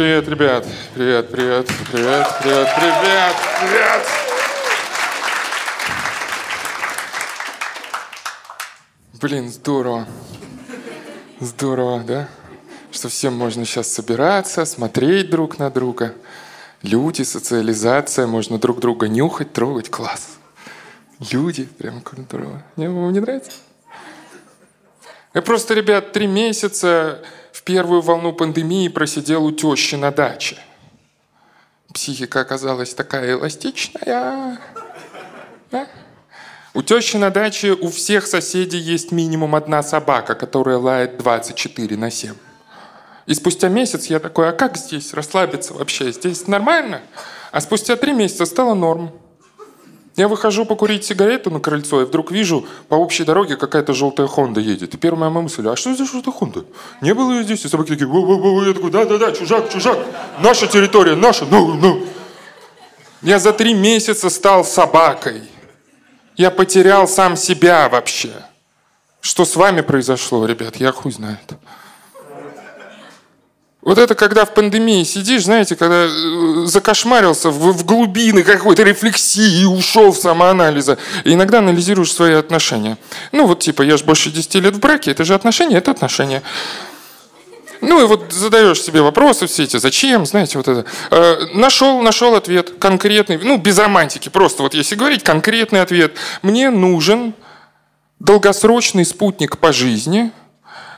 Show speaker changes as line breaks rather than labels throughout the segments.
Привет, ребят. Привет, привет, привет, привет, привет, привет. Блин, здорово. Здорово, да? Что всем можно сейчас собираться, смотреть друг на друга. Люди, социализация, можно друг друга нюхать, трогать. Класс. Люди, прям здорово. Не, вам не нравится? Я просто, ребят, три месяца в первую волну пандемии просидел у тещи на даче. Психика оказалась такая эластичная. Да? У тещи на даче у всех соседей есть минимум одна собака, которая лает 24 на 7. И спустя месяц я такой, а как здесь расслабиться вообще? Здесь нормально? А спустя три месяца стало норм. Я выхожу покурить сигарету на крыльцо, и вдруг вижу, по общей дороге какая-то желтая Хонда едет. И первая моя мысль, а что за желтая Хонда? Не было ее здесь. И собаки такие, Во -во -во". я такой, да-да-да, чужак, чужак, наша территория, наша, ну, ну. Я за три месяца стал собакой. Я потерял сам себя вообще. Что с вами произошло, ребят, я хуй знает. Вот это когда в пандемии сидишь, знаете, когда э, закошмарился в, в глубины какой-то рефлексии ушел в самоанализа. И иногда анализируешь свои отношения. Ну вот типа, я же больше 10 лет в браке, это же отношения, это отношения. Ну и вот задаешь себе вопросы все эти, зачем, знаете, вот это. Э, нашел, нашел ответ конкретный, ну без романтики, просто вот если говорить, конкретный ответ. Мне нужен долгосрочный спутник по жизни,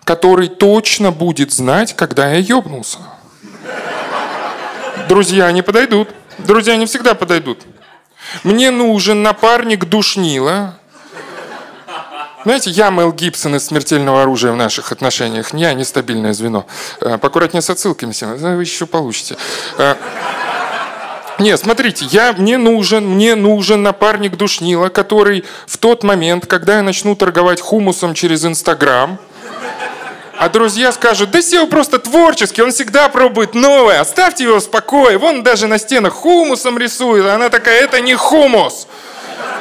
который точно будет знать, когда я ёбнулся. Друзья не подойдут. Друзья не всегда подойдут. Мне нужен напарник душнила. Знаете, я Мел Гибсон из «Смертельного оружия» в наших отношениях. Я нестабильное звено. Э, Поаккуратнее с отсылками всем. Вы еще получите. Э, нет, смотрите, я, мне, нужен, мне нужен напарник душнила, который в тот момент, когда я начну торговать хумусом через Инстаграм, а друзья скажут, да Сева просто творческий, он всегда пробует новое, оставьте его в покое. Вон даже на стенах хумусом рисует, она такая, это не хумус.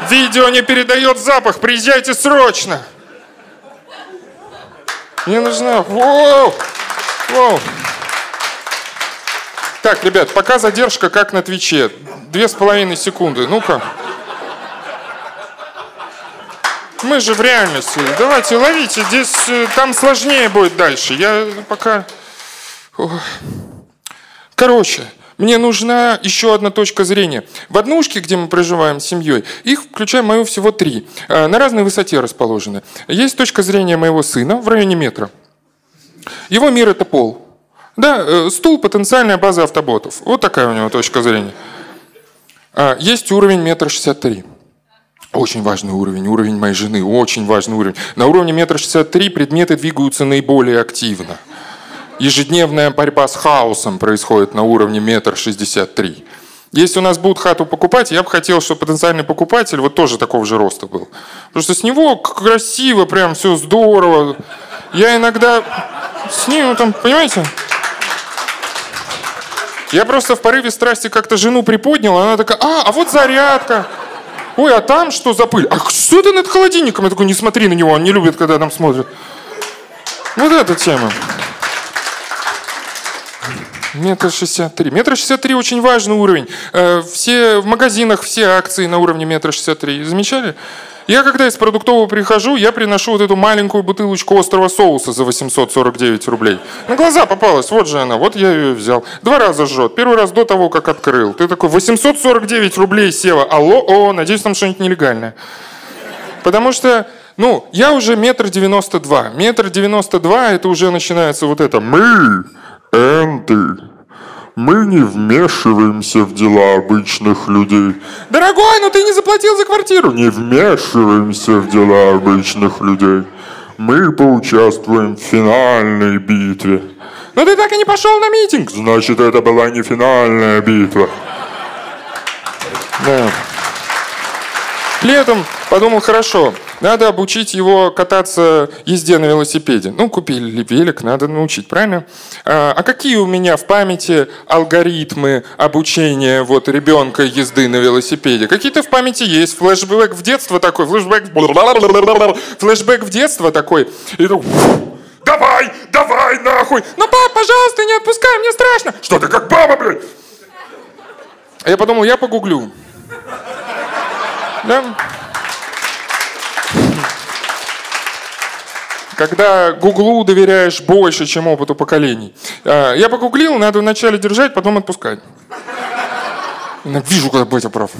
Видео не передает запах, приезжайте срочно. Мне нужна... Воу! Воу! Так, ребят, пока задержка, как на Твиче. Две с половиной секунды. Ну-ка. Мы же в реальности. Давайте, ловите. Здесь э, там сложнее будет дальше. Я пока... Короче, мне нужна еще одна точка зрения. В однушке, где мы проживаем с семьей, их, включая мою, всего три. Э, На разной высоте расположены. Есть точка зрения моего сына в районе метра. Его мир – это пол. Да, э, стул – потенциальная база автоботов. Вот такая у него точка зрения. А, Есть уровень метр шестьдесят три. Очень важный уровень, уровень моей жены, очень важный уровень. На уровне метра шестьдесят три предметы двигаются наиболее активно. Ежедневная борьба с хаосом происходит на уровне метр шестьдесят три. Если у нас будут хату покупать, я бы хотел, чтобы потенциальный покупатель вот тоже такого же роста был. Потому что с него красиво, прям все здорово. Я иногда с ним, ну, там, понимаете? Я просто в порыве страсти как-то жену приподнял, она такая, а, а вот зарядка. Ой, а там что за пыль? А что это над холодильником? Я такой, не смотри на него, он не любит, когда там смотрят. Вот эта тема. Метр шестьдесят три. Метр шестьдесят три очень важный уровень. Э, Все в магазинах, все акции на уровне метра шестьдесят три. Замечали? Я когда из продуктового прихожу, я приношу вот эту маленькую бутылочку острого соуса за 849 рублей. На глаза попалась, вот же она, вот я ее взял. Два раза жжет. Первый раз до того, как открыл. Ты такой, 849 рублей села. Алло, о, надеюсь, там что-нибудь нелегальное. Потому что, ну, я уже метр девяносто два. Метр девяносто два, это уже начинается вот это. Мы, энты, мы не вмешиваемся в дела обычных людей. Дорогой, ну ты не заплатил за квартиру. Не вмешиваемся в дела обычных людей. Мы поучаствуем в финальной битве. Но ты так и не пошел на митинг. Значит, это была не финальная битва. Да. Летом подумал, хорошо, надо обучить его кататься езде на велосипеде. Ну, купили велик, надо научить, правильно? А, а какие у меня в памяти алгоритмы обучения вот ребенка езды на велосипеде? Какие-то в памяти есть. Флэшбэк в детство такой, флэшбэк, флэшбэк в детство такой. И так, давай, давай! нахуй. Ну, пап, пожалуйста, не отпускай, мне страшно. Что ты как баба, блядь? Я подумал, я погуглю. Да? Когда Гуглу доверяешь больше, чем опыту поколений. А, я погуглил, надо вначале держать, потом отпускать. Вижу, когда батя прав.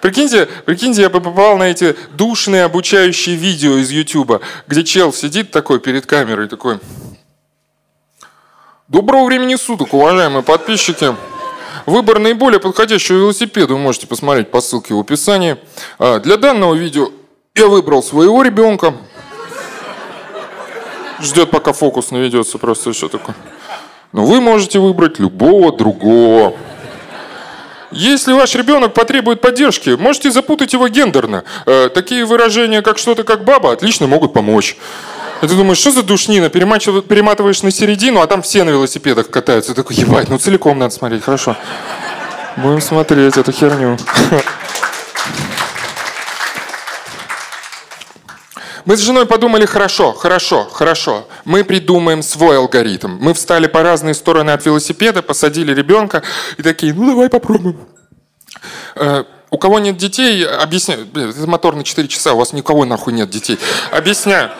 Прикиньте, прикиньте, я бы попал на эти душные обучающие видео из Ютуба, где чел сидит такой перед камерой, такой... Доброго времени суток, уважаемые подписчики. Выбор наиболее подходящего велосипеда вы можете посмотреть по ссылке в описании. А, для данного видео я выбрал своего ребенка. Ждет, пока фокус наведется, просто еще такой. Но вы можете выбрать любого другого. Если ваш ребенок потребует поддержки, можете запутать его гендерно. Э, такие выражения, как что-то как баба, отлично могут помочь. И ты думаешь, что за душнина? Перематываешь на середину, а там все на велосипедах катаются. Ты такой, ебать, ну целиком надо смотреть, хорошо. Будем смотреть эту херню. Мы с женой подумали, хорошо, хорошо, хорошо. Мы придумаем свой алгоритм. Мы встали по разные стороны от велосипеда, посадили ребенка и такие, ну давай попробуем. Э, у кого нет детей, объясняю. Это мотор на 4 часа, у вас никого нахуй нет детей. Объясняю.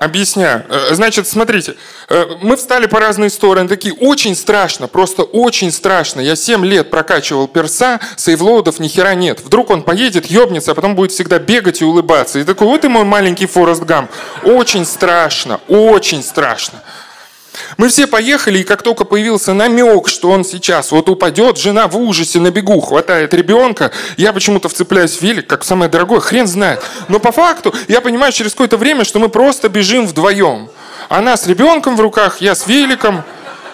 Объясняю. Э, значит, смотрите, э, мы встали по разные стороны, такие, очень страшно, просто очень страшно. Я 7 лет прокачивал перса, сейвлоудов ни хера нет. Вдруг он поедет, ёбнется, а потом будет всегда бегать и улыбаться. И такой, вот и мой маленький Форест Гам. Очень страшно, очень страшно. Мы все поехали, и как только появился намек, что он сейчас вот упадет, жена в ужасе на бегу хватает ребенка, я почему-то вцепляюсь в велик, как самое дорогое, хрен знает. Но по факту я понимаю через какое-то время, что мы просто бежим вдвоем. Она с ребенком в руках, я с великом.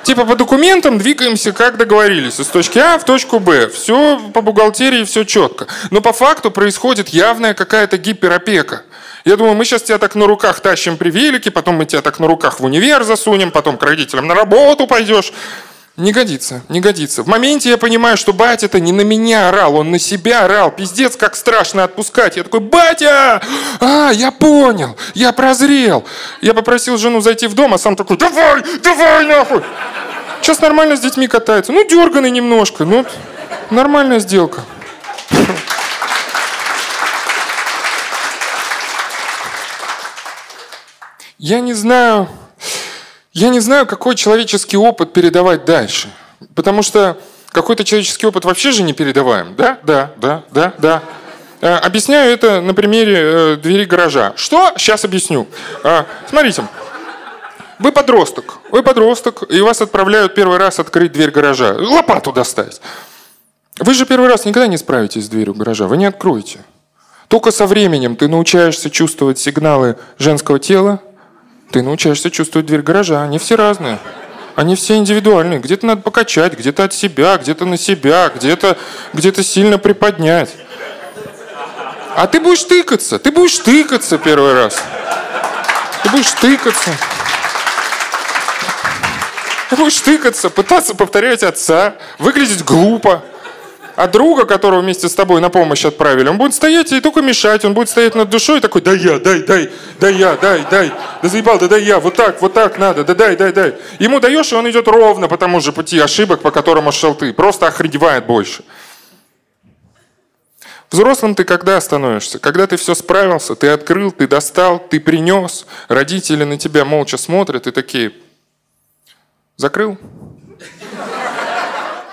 Типа по документам двигаемся, как договорились, из точки А в точку Б. Все по бухгалтерии, все четко. Но по факту происходит явная какая-то гиперопека. Я думаю, мы сейчас тебя так на руках тащим при велике, потом мы тебя так на руках в универ засунем, потом к родителям на работу пойдешь. Не годится, не годится. В моменте я понимаю, что батя-то не на меня орал, он на себя орал. Пиздец, как страшно отпускать. Я такой, батя! А, я понял, я прозрел. Я попросил жену зайти в дом, а сам такой, давай, давай нахуй. Сейчас нормально с детьми катается. Ну, дерганый немножко, ну, нормальная сделка. Я не знаю, я не знаю, какой человеческий опыт передавать дальше. Потому что какой-то человеческий опыт вообще же не передаваем. Да, да, да, да, да. Э, объясняю это на примере э, двери гаража. Что? Сейчас объясню. Э, смотрите, вы подросток, вы подросток, и вас отправляют первый раз открыть дверь гаража, лопату достать. Вы же первый раз никогда не справитесь с дверью гаража, вы не откроете. Только со временем ты научаешься чувствовать сигналы женского тела, ты научаешься чувствовать дверь гаража. Они все разные. Они все индивидуальные. Где-то надо покачать, где-то от себя, где-то на себя, где-то где сильно приподнять. А ты будешь тыкаться. Ты будешь тыкаться первый раз. Ты будешь тыкаться. Ты будешь тыкаться, пытаться повторять отца, выглядеть глупо. А друга, которого вместе с тобой на помощь отправили, он будет стоять и только мешать, он будет стоять над душой такой, дай я, дай, дай, дай я, дай, дай, да заебал, да дай я, вот так, вот так надо, да дай, дай, дай. Ему даешь, и он идет ровно по тому же пути ошибок, по которому шел ты, просто охреневает больше. Взрослым ты когда становишься? Когда ты все справился, ты открыл, ты достал, ты принес, родители на тебя молча смотрят и такие, закрыл?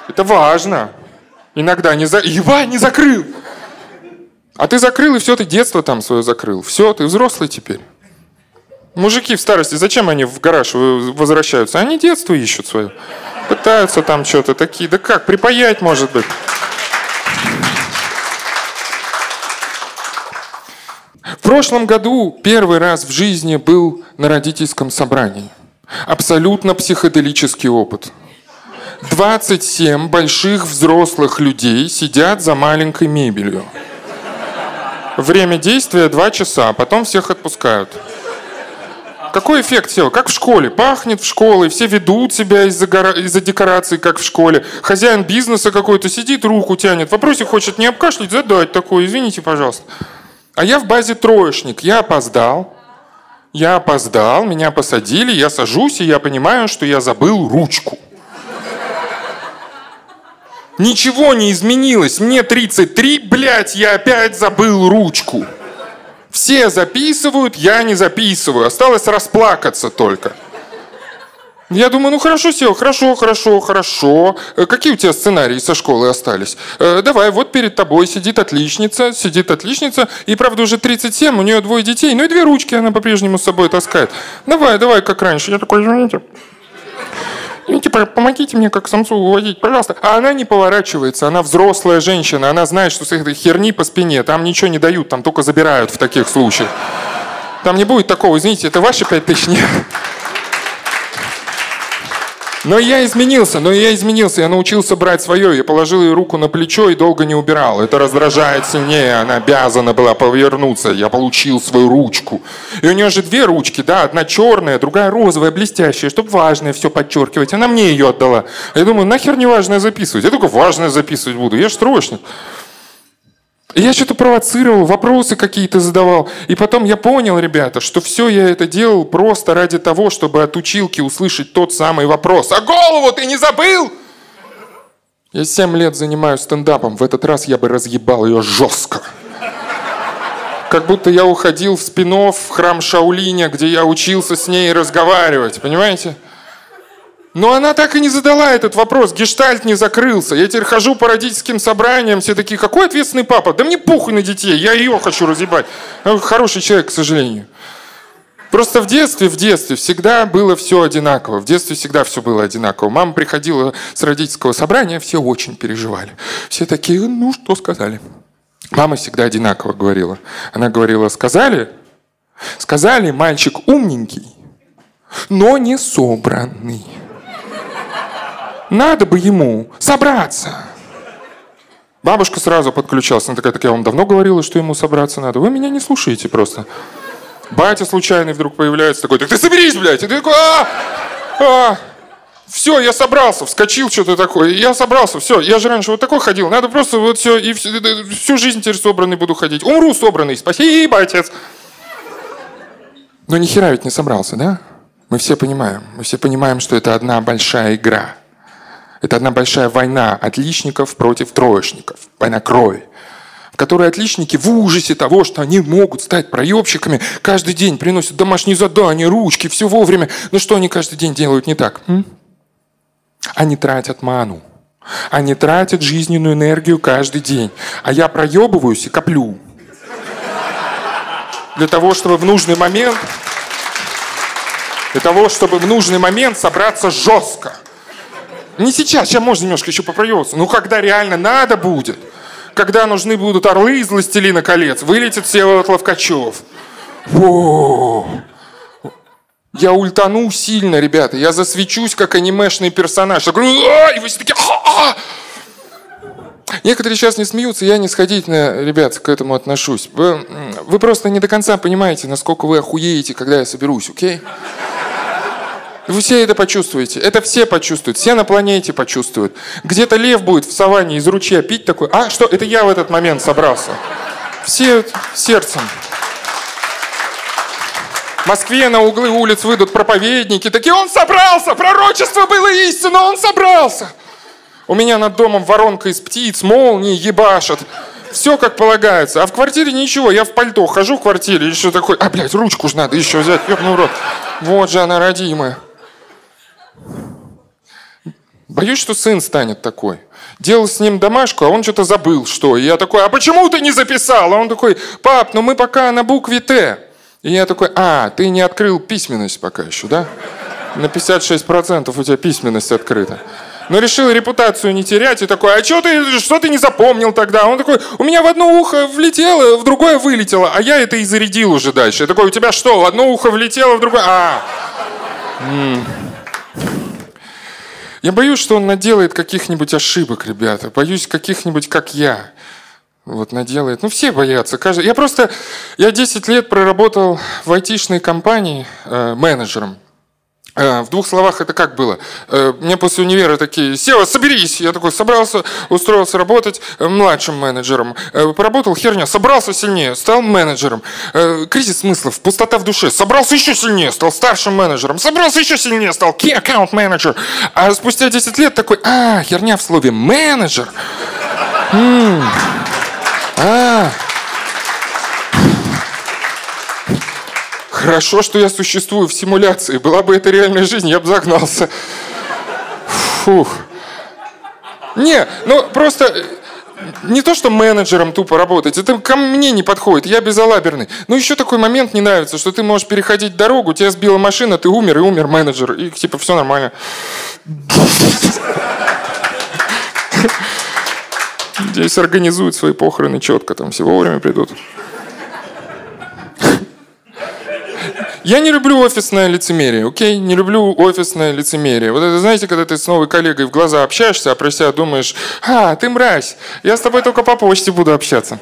Это важно. Иногда не за... Ебать, не закрыл! А ты закрыл, и все, ты детство там свое закрыл. Все, ты взрослый теперь. Мужики в старости, зачем они в гараж возвращаются? Они детство ищут свое. Пытаются там что-то такие. Да как, припаять может быть. В прошлом году первый раз в жизни был на родительском собрании. Абсолютно психоделический опыт. 27 больших взрослых людей сидят за маленькой мебелью. Время действия 2 часа, потом всех отпускают. Какой эффект сел? Как в школе. Пахнет в школе, все ведут себя из-за, гора... из декораций, как в школе. Хозяин бизнеса какой-то сидит, руку тянет. В вопросе хочет не обкашлять, задать такой, извините, пожалуйста. А я в базе троечник, я опоздал. Я опоздал, меня посадили, я сажусь, и я понимаю, что я забыл ручку. Ничего не изменилось. Мне 33, блядь, я опять забыл ручку. Все записывают, я не записываю. Осталось расплакаться только. Я думаю, ну хорошо, сел, хорошо, хорошо, хорошо. Э, какие у тебя сценарии со школы остались? Э, давай, вот перед тобой сидит отличница, сидит отличница, и правда уже 37, у нее двое детей, ну и две ручки она по-прежнему с собой таскает. Давай, давай, как раньше. Я такой, извините. Ну, типа, помогите мне как самцу уводить, пожалуйста. А она не поворачивается, она взрослая женщина, она знает, что с этой херни по спине, там ничего не дают, там только забирают в таких случаях. Там не будет такого, извините, это ваши пять тысяч? Нет. Но я изменился, но я изменился. Я научился брать свое. Я положил ей руку на плечо и долго не убирал. Это раздражает сильнее. Она обязана была повернуться. Я получил свою ручку. И у нее же две ручки, да. Одна черная, другая розовая, блестящая, чтобы важное все подчеркивать. Она мне ее отдала. Я думаю, нахер не важное записывать? Я только важное записывать буду. Я ж троечник. Я что-то провоцировал, вопросы какие-то задавал. И потом я понял, ребята, что все я это делал просто ради того, чтобы от училки услышать тот самый вопрос. А голову ты не забыл? Я семь лет занимаюсь стендапом. В этот раз я бы разъебал ее жестко. Как будто я уходил в спинов в храм Шаулиня, где я учился с ней разговаривать. Понимаете? Но она так и не задала этот вопрос, гештальт не закрылся. Я теперь хожу по родительским собраниям, все такие, какой ответственный папа? Да мне похуй на детей, я ее хочу разъебать. Хороший человек, к сожалению. Просто в детстве, в детстве всегда было все одинаково. В детстве всегда все было одинаково. Мама приходила с родительского собрания, все очень переживали. Все такие, ну что сказали? Мама всегда одинаково говорила. Она говорила, сказали? Сказали, мальчик умненький, но не собранный. Надо бы ему собраться. Бабушка сразу подключалась. Она такая, так я вам давно говорила, что ему собраться надо. Вы меня не слушаете просто. Батя случайный вдруг появляется такой, так ты соберись, блядь. И ты такой, а, а, все, я собрался, вскочил что-то такое, я собрался, все, я же раньше вот такой ходил, надо просто вот все, и всю, всю жизнь теперь собранный буду ходить. Умру собранный, спасибо, отец. Но ни хера ведь не собрался, да? Мы все понимаем, мы все понимаем, что это одна большая игра – это одна большая война отличников против троечников. Война крови в которой отличники в ужасе того, что они могут стать проебщиками, каждый день приносят домашние задания, ручки, все вовремя. Но что они каждый день делают не так? М? Они тратят ману. Они тратят жизненную энергию каждый день. А я проебываюсь и коплю. Для того, чтобы в нужный момент для того, чтобы в нужный момент собраться жестко. Не сейчас, сейчас можно немножко еще попроебаться. Ну, когда реально надо будет, когда нужны будут орлы из «Властелина колец», вылетит Всеволод Ловкачев. О, я ультану сильно, ребята. Я засвечусь, как анимешный персонаж. Я говорю, и вы все такие, а Некоторые сейчас не смеются, я не сходительно, ребят, к этому отношусь. Вы, вы просто не до конца понимаете, насколько вы охуеете, когда я соберусь, окей? Okay? Вы все это почувствуете. Это все почувствуют. Все на планете почувствуют. Где-то лев будет в саванне из ручья пить такой. А, что? Это я в этот момент собрался. Все сердцем. В Москве на углы улиц выйдут проповедники. Такие, он собрался! Пророчество было истинно, он собрался! У меня над домом воронка из птиц, молнии ебашат. Все как полагается. А в квартире ничего, я в пальто хожу в квартире, еще такой, а, блядь, ручку ж надо еще взять, ёбаный рот. Вот же она родимая. Боюсь, что сын станет такой. Делал с ним домашку, а он что-то забыл, что. И я такой, а почему ты не записал? А он такой, пап, ну мы пока на букве Т. И я такой, а, ты не открыл письменность пока еще, да? На 56% у тебя письменность открыта. Но решил репутацию не терять и такой, а что ты, что ты не запомнил тогда? Он такой, у меня в одно ухо влетело, в другое вылетело, а я это и зарядил уже дальше. Я такой, у тебя что, в одно ухо влетело, в другое... А, я боюсь, что он наделает каких-нибудь ошибок, ребята. Боюсь каких-нибудь, как я. Вот наделает. Ну, все боятся. Каждый... Я просто... Я 10 лет проработал в айтишной компании э, менеджером. Э, в двух словах это как было? Э, мне после универа такие, Сева, соберись! Я такой собрался, устроился работать э, младшим менеджером. Поработал херня, собрался сильнее, стал менеджером. Кризис смыслов, пустота в душе. Собрался еще сильнее, стал старшим менеджером. Собрался еще сильнее, стал key account manager. А спустя 10 лет такой, а, херня в слове менеджер. М-м. А, Хорошо, что я существую в симуляции. Была бы это реальная жизнь, я бы загнался. Фух. Не, ну просто э, не то, что менеджером тупо работать, это ко мне не подходит, я безалаберный. Но еще такой момент не нравится, что ты можешь переходить дорогу, тебя сбила машина, ты умер, и умер менеджер, и типа все нормально. Здесь организуют свои похороны четко, там все вовремя придут. Я не люблю офисное лицемерие, окей? Не люблю офисное лицемерие. Вот это, знаете, когда ты с новой коллегой в глаза общаешься, а про себя думаешь, а, ты мразь, я с тобой только по почте буду общаться.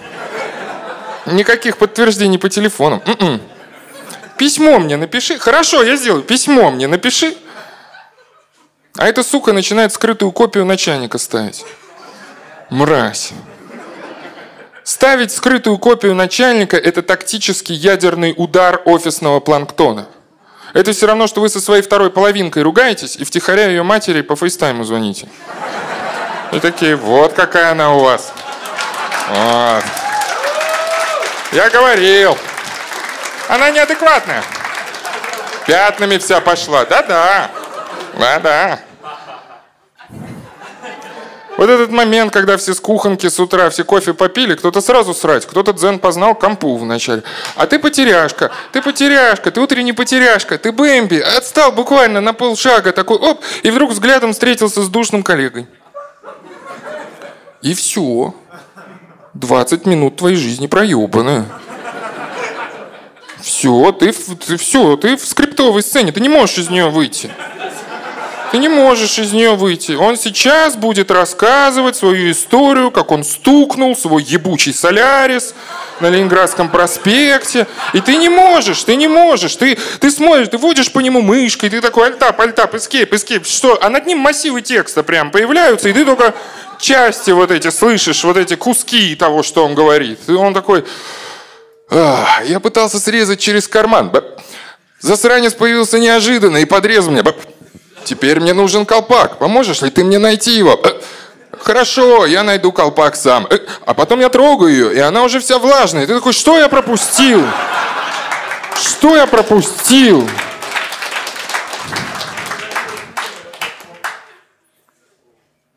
Никаких подтверждений по телефону. М-м. Письмо мне напиши. Хорошо, я сделаю. Письмо мне напиши. А эта сука начинает скрытую копию начальника ставить. Мразь. Ставить скрытую копию начальника – это тактический ядерный удар офисного планктона. Это все равно, что вы со своей второй половинкой ругаетесь и втихаря ее матери по фейстайму звоните. И такие, вот какая она у вас. Вот. Я говорил. Она неадекватная. Пятнами вся пошла. Да-да. Да-да. Вот этот момент, когда все с кухонки с утра, все кофе попили, кто-то сразу срать, кто-то дзен познал компу вначале. А ты потеряшка, ты потеряшка, ты утренний потеряшка, ты Бэмби, отстал буквально на полшага, такой оп, и вдруг взглядом встретился с душным коллегой. И все. 20 минут твоей жизни проебаны. Все, ты, ты, все, ты в скриптовой сцене, ты не можешь из нее выйти. Ты не можешь из нее выйти. Он сейчас будет рассказывать свою историю, как он стукнул свой ебучий солярис на Ленинградском проспекте. И ты не можешь, ты не можешь. Ты, ты смотришь, ты водишь по нему мышкой, ты такой альтап, альтап, эскейп, эскейп. Что? А над ним массивы текста прям появляются, и ты только части вот эти слышишь, вот эти куски того, что он говорит. И он такой... Я пытался срезать через карман. Засранец появился неожиданно и подрезал меня. Теперь мне нужен колпак. Поможешь ли ты мне найти его? Э, хорошо, я найду колпак сам. Э, а потом я трогаю ее, и она уже вся влажная. Ты такой, что я пропустил? Что я пропустил?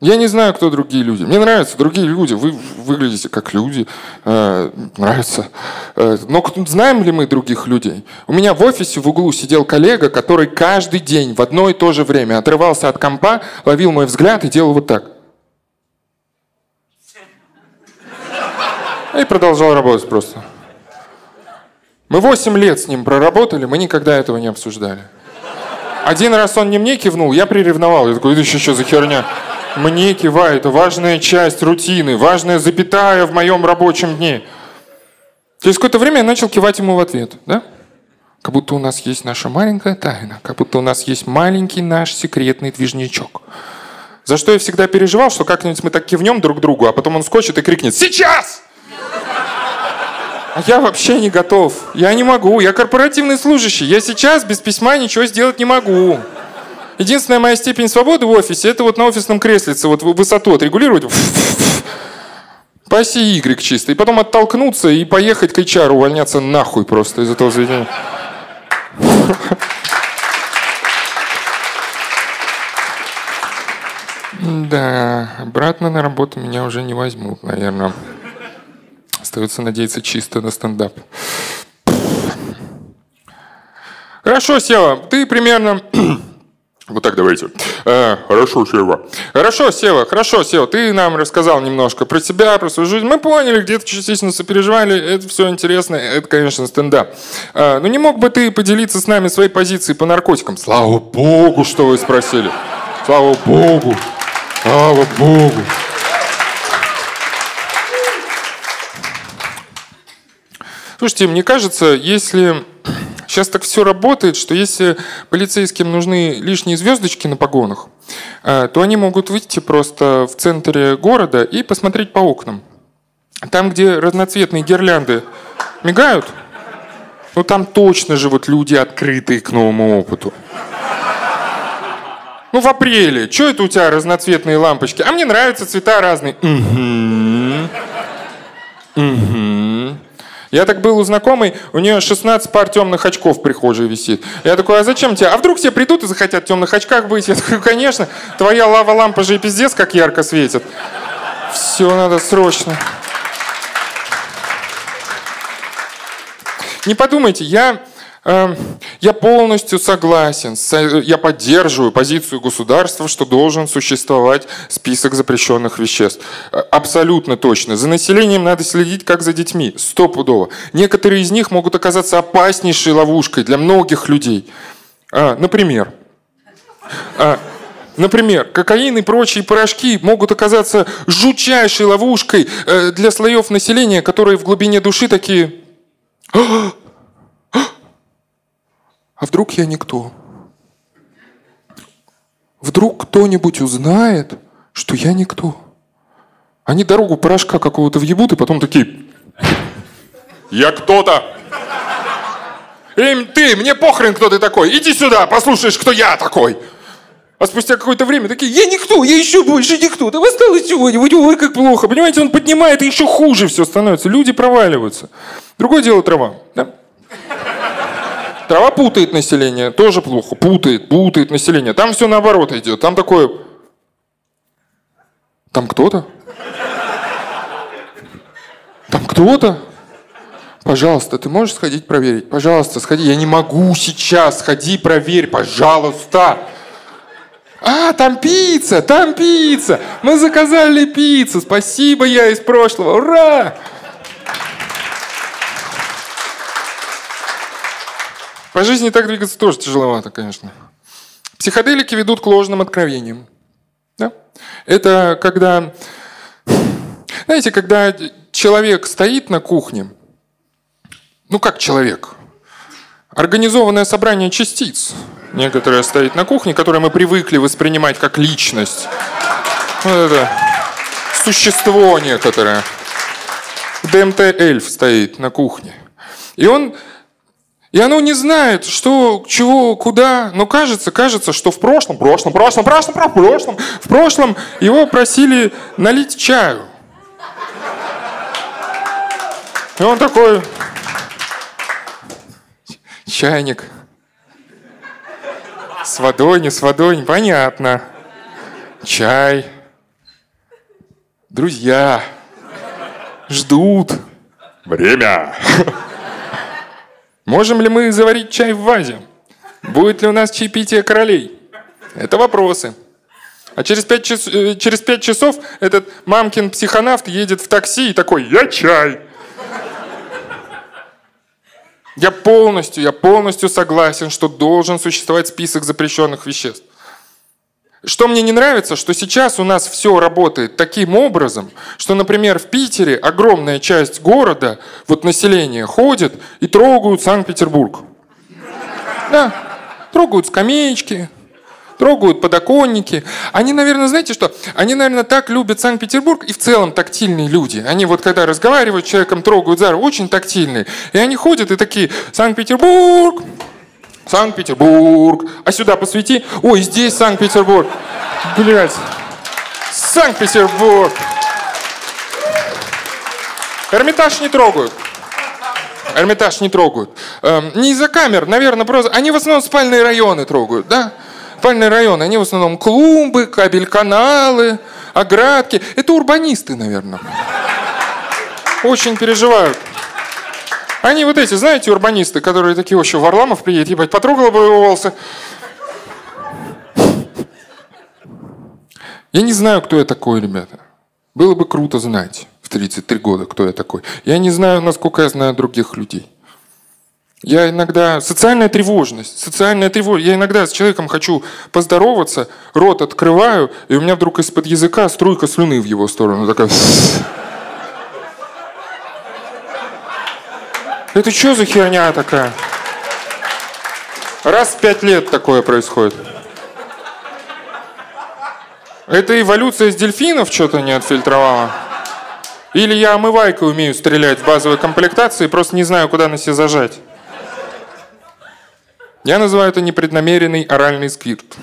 Я не знаю, кто другие люди. Мне нравятся другие люди. Вы выглядите как люди. Э, нравится. Э, но знаем ли мы других людей? У меня в офисе в углу сидел коллега, который каждый день в одно и то же время отрывался от компа, ловил мой взгляд и делал вот так. И продолжал работать просто. Мы восемь лет с ним проработали, мы никогда этого не обсуждали. Один раз он не мне кивнул, я приревновал. Я такой, это еще что за херня? Мне кивает, важная часть рутины, важная запятая в моем рабочем дне. Через какое-то время я начал кивать ему в ответ, да? Как будто у нас есть наша маленькая тайна, как будто у нас есть маленький наш секретный движничок. За что я всегда переживал, что как-нибудь мы так кивнем друг другу, а потом он скочит и крикнет «Сейчас!» А я вообще не готов. Я не могу. Я корпоративный служащий. Я сейчас без письма ничего сделать не могу. Единственная моя степень свободы в офисе, это вот на офисном креслице, вот высоту отрегулировать, по оси Y чисто, и потом оттолкнуться и поехать к HR, увольняться нахуй просто из этого заведения. Да, обратно на работу меня уже не возьмут, наверное. Остается надеяться чисто на стендап. Хорошо, Сева, ты примерно вот так давайте. А, хорошо, Сева. Хорошо, Сева, хорошо, Сева. Ты нам рассказал немножко про себя, про свою жизнь. Мы поняли, где-то частично сопереживали. Это все интересно. Это, конечно, стендап. А, но не мог бы ты поделиться с нами своей позицией по наркотикам? Слава Богу, что вы спросили. Слава Богу. Слава Богу. Слушайте, мне кажется, если Сейчас так все работает, что если полицейским нужны лишние звездочки на погонах, э, то они могут выйти просто в центре города и посмотреть по окнам. Там, где разноцветные гирлянды мигают, ну там точно живут люди, открытые к новому опыту. Ну, в апреле. Что это у тебя разноцветные лампочки? А мне нравятся цвета разные. Угу. Угу. Я так был у знакомой, у нее 16 пар темных очков в прихожей висит. Я такой, а зачем тебе? А вдруг все придут и захотят в темных очках быть? Я такой, конечно, твоя лава-лампа же и пиздец как ярко светит. Все, надо срочно. Не подумайте, я, я полностью согласен, я поддерживаю позицию государства, что должен существовать список запрещенных веществ. Э, абсолютно точно. За населением надо следить, как за детьми. Стопудово. Некоторые из них могут оказаться опаснейшей ловушкой для многих людей. А, например, а, Например, кокаин и прочие порошки могут оказаться жутчайшей ловушкой э, для слоев населения, которые в глубине души такие а вдруг я никто? Вдруг кто-нибудь узнает, что я никто? Они дорогу порошка какого-то въебут, и потом такие... Я кто-то! Эй, ты, мне похрен, кто ты такой. Иди сюда, послушаешь, кто я такой. А спустя какое-то время такие, я никто, я еще больше никто. Да осталось чего-нибудь, ой, как плохо. Понимаете, он поднимает, и еще хуже все становится. Люди проваливаются. Другое дело трава. Да? Трава путает население, тоже плохо. Путает, путает население. Там все наоборот идет. Там такое... Там кто-то? Там кто-то? Пожалуйста, ты можешь сходить проверить? Пожалуйста, сходи. Я не могу сейчас. Сходи, проверь, пожалуйста. А, там пицца, там пицца. Мы заказали пиццу. Спасибо, я из прошлого. Ура! По жизни так двигаться тоже тяжеловато, конечно. Психоделики ведут к ложным откровениям. Да? Это когда, знаете, когда человек стоит на кухне, ну как человек, организованное собрание частиц, некоторое стоит на кухне, которое мы привыкли воспринимать как личность. Вот это существо некоторое. ДМТ-эльф стоит на кухне. И он и оно не знает, что, чего, куда, но кажется, кажется, что в прошлом, прошлом, прошлом, прошлом, прошлом, в прошлом его просили налить чаю. И он такой, чайник, с водой, не с водой, непонятно. Чай. Друзья. Ждут. Время. Можем ли мы заварить чай в вазе? Будет ли у нас чаепитие королей? Это вопросы. А через пять, час, э, через пять часов этот мамкин психонавт едет в такси и такой «Я чай!» Я полностью, я полностью согласен, что должен существовать список запрещенных веществ. Что мне не нравится, что сейчас у нас все работает таким образом, что, например, в Питере огромная часть города, вот население ходит и трогают Санкт-Петербург. Да, трогают скамеечки, трогают подоконники. Они, наверное, знаете что? Они, наверное, так любят Санкт-Петербург и в целом тактильные люди. Они вот когда разговаривают с человеком, трогают за руку, очень тактильные. И они ходят и такие, Санкт-Петербург, Санкт-Петербург. А сюда посвети. Ой, здесь Санкт-Петербург. Блять. Санкт-Петербург. Эрмитаж не трогают. Эрмитаж не трогают. Эм, не из-за камер, наверное, просто... Они в основном спальные районы трогают, да? Спальные районы, они в основном клумбы, кабель-каналы, оградки. Это урбанисты, наверное. Очень переживают. Они вот эти, знаете, урбанисты, которые такие, еще Варламов приедет, ебать, потрогал бы его волосы. Я не знаю, кто я такой, ребята. Было бы круто знать в 33 года, кто я такой. Я не знаю, насколько я знаю других людей. Я иногда... Социальная тревожность. Социальная тревожность. Я иногда с человеком хочу поздороваться, рот открываю, и у меня вдруг из-под языка струйка слюны в его сторону. Такая... Это что за херня такая? Раз в пять лет такое происходит. Это эволюция из дельфинов что-то не отфильтровала? Или я омывайкой умею стрелять в базовой комплектации, просто не знаю, куда на себя зажать? Я называю это непреднамеренный оральный сквирт.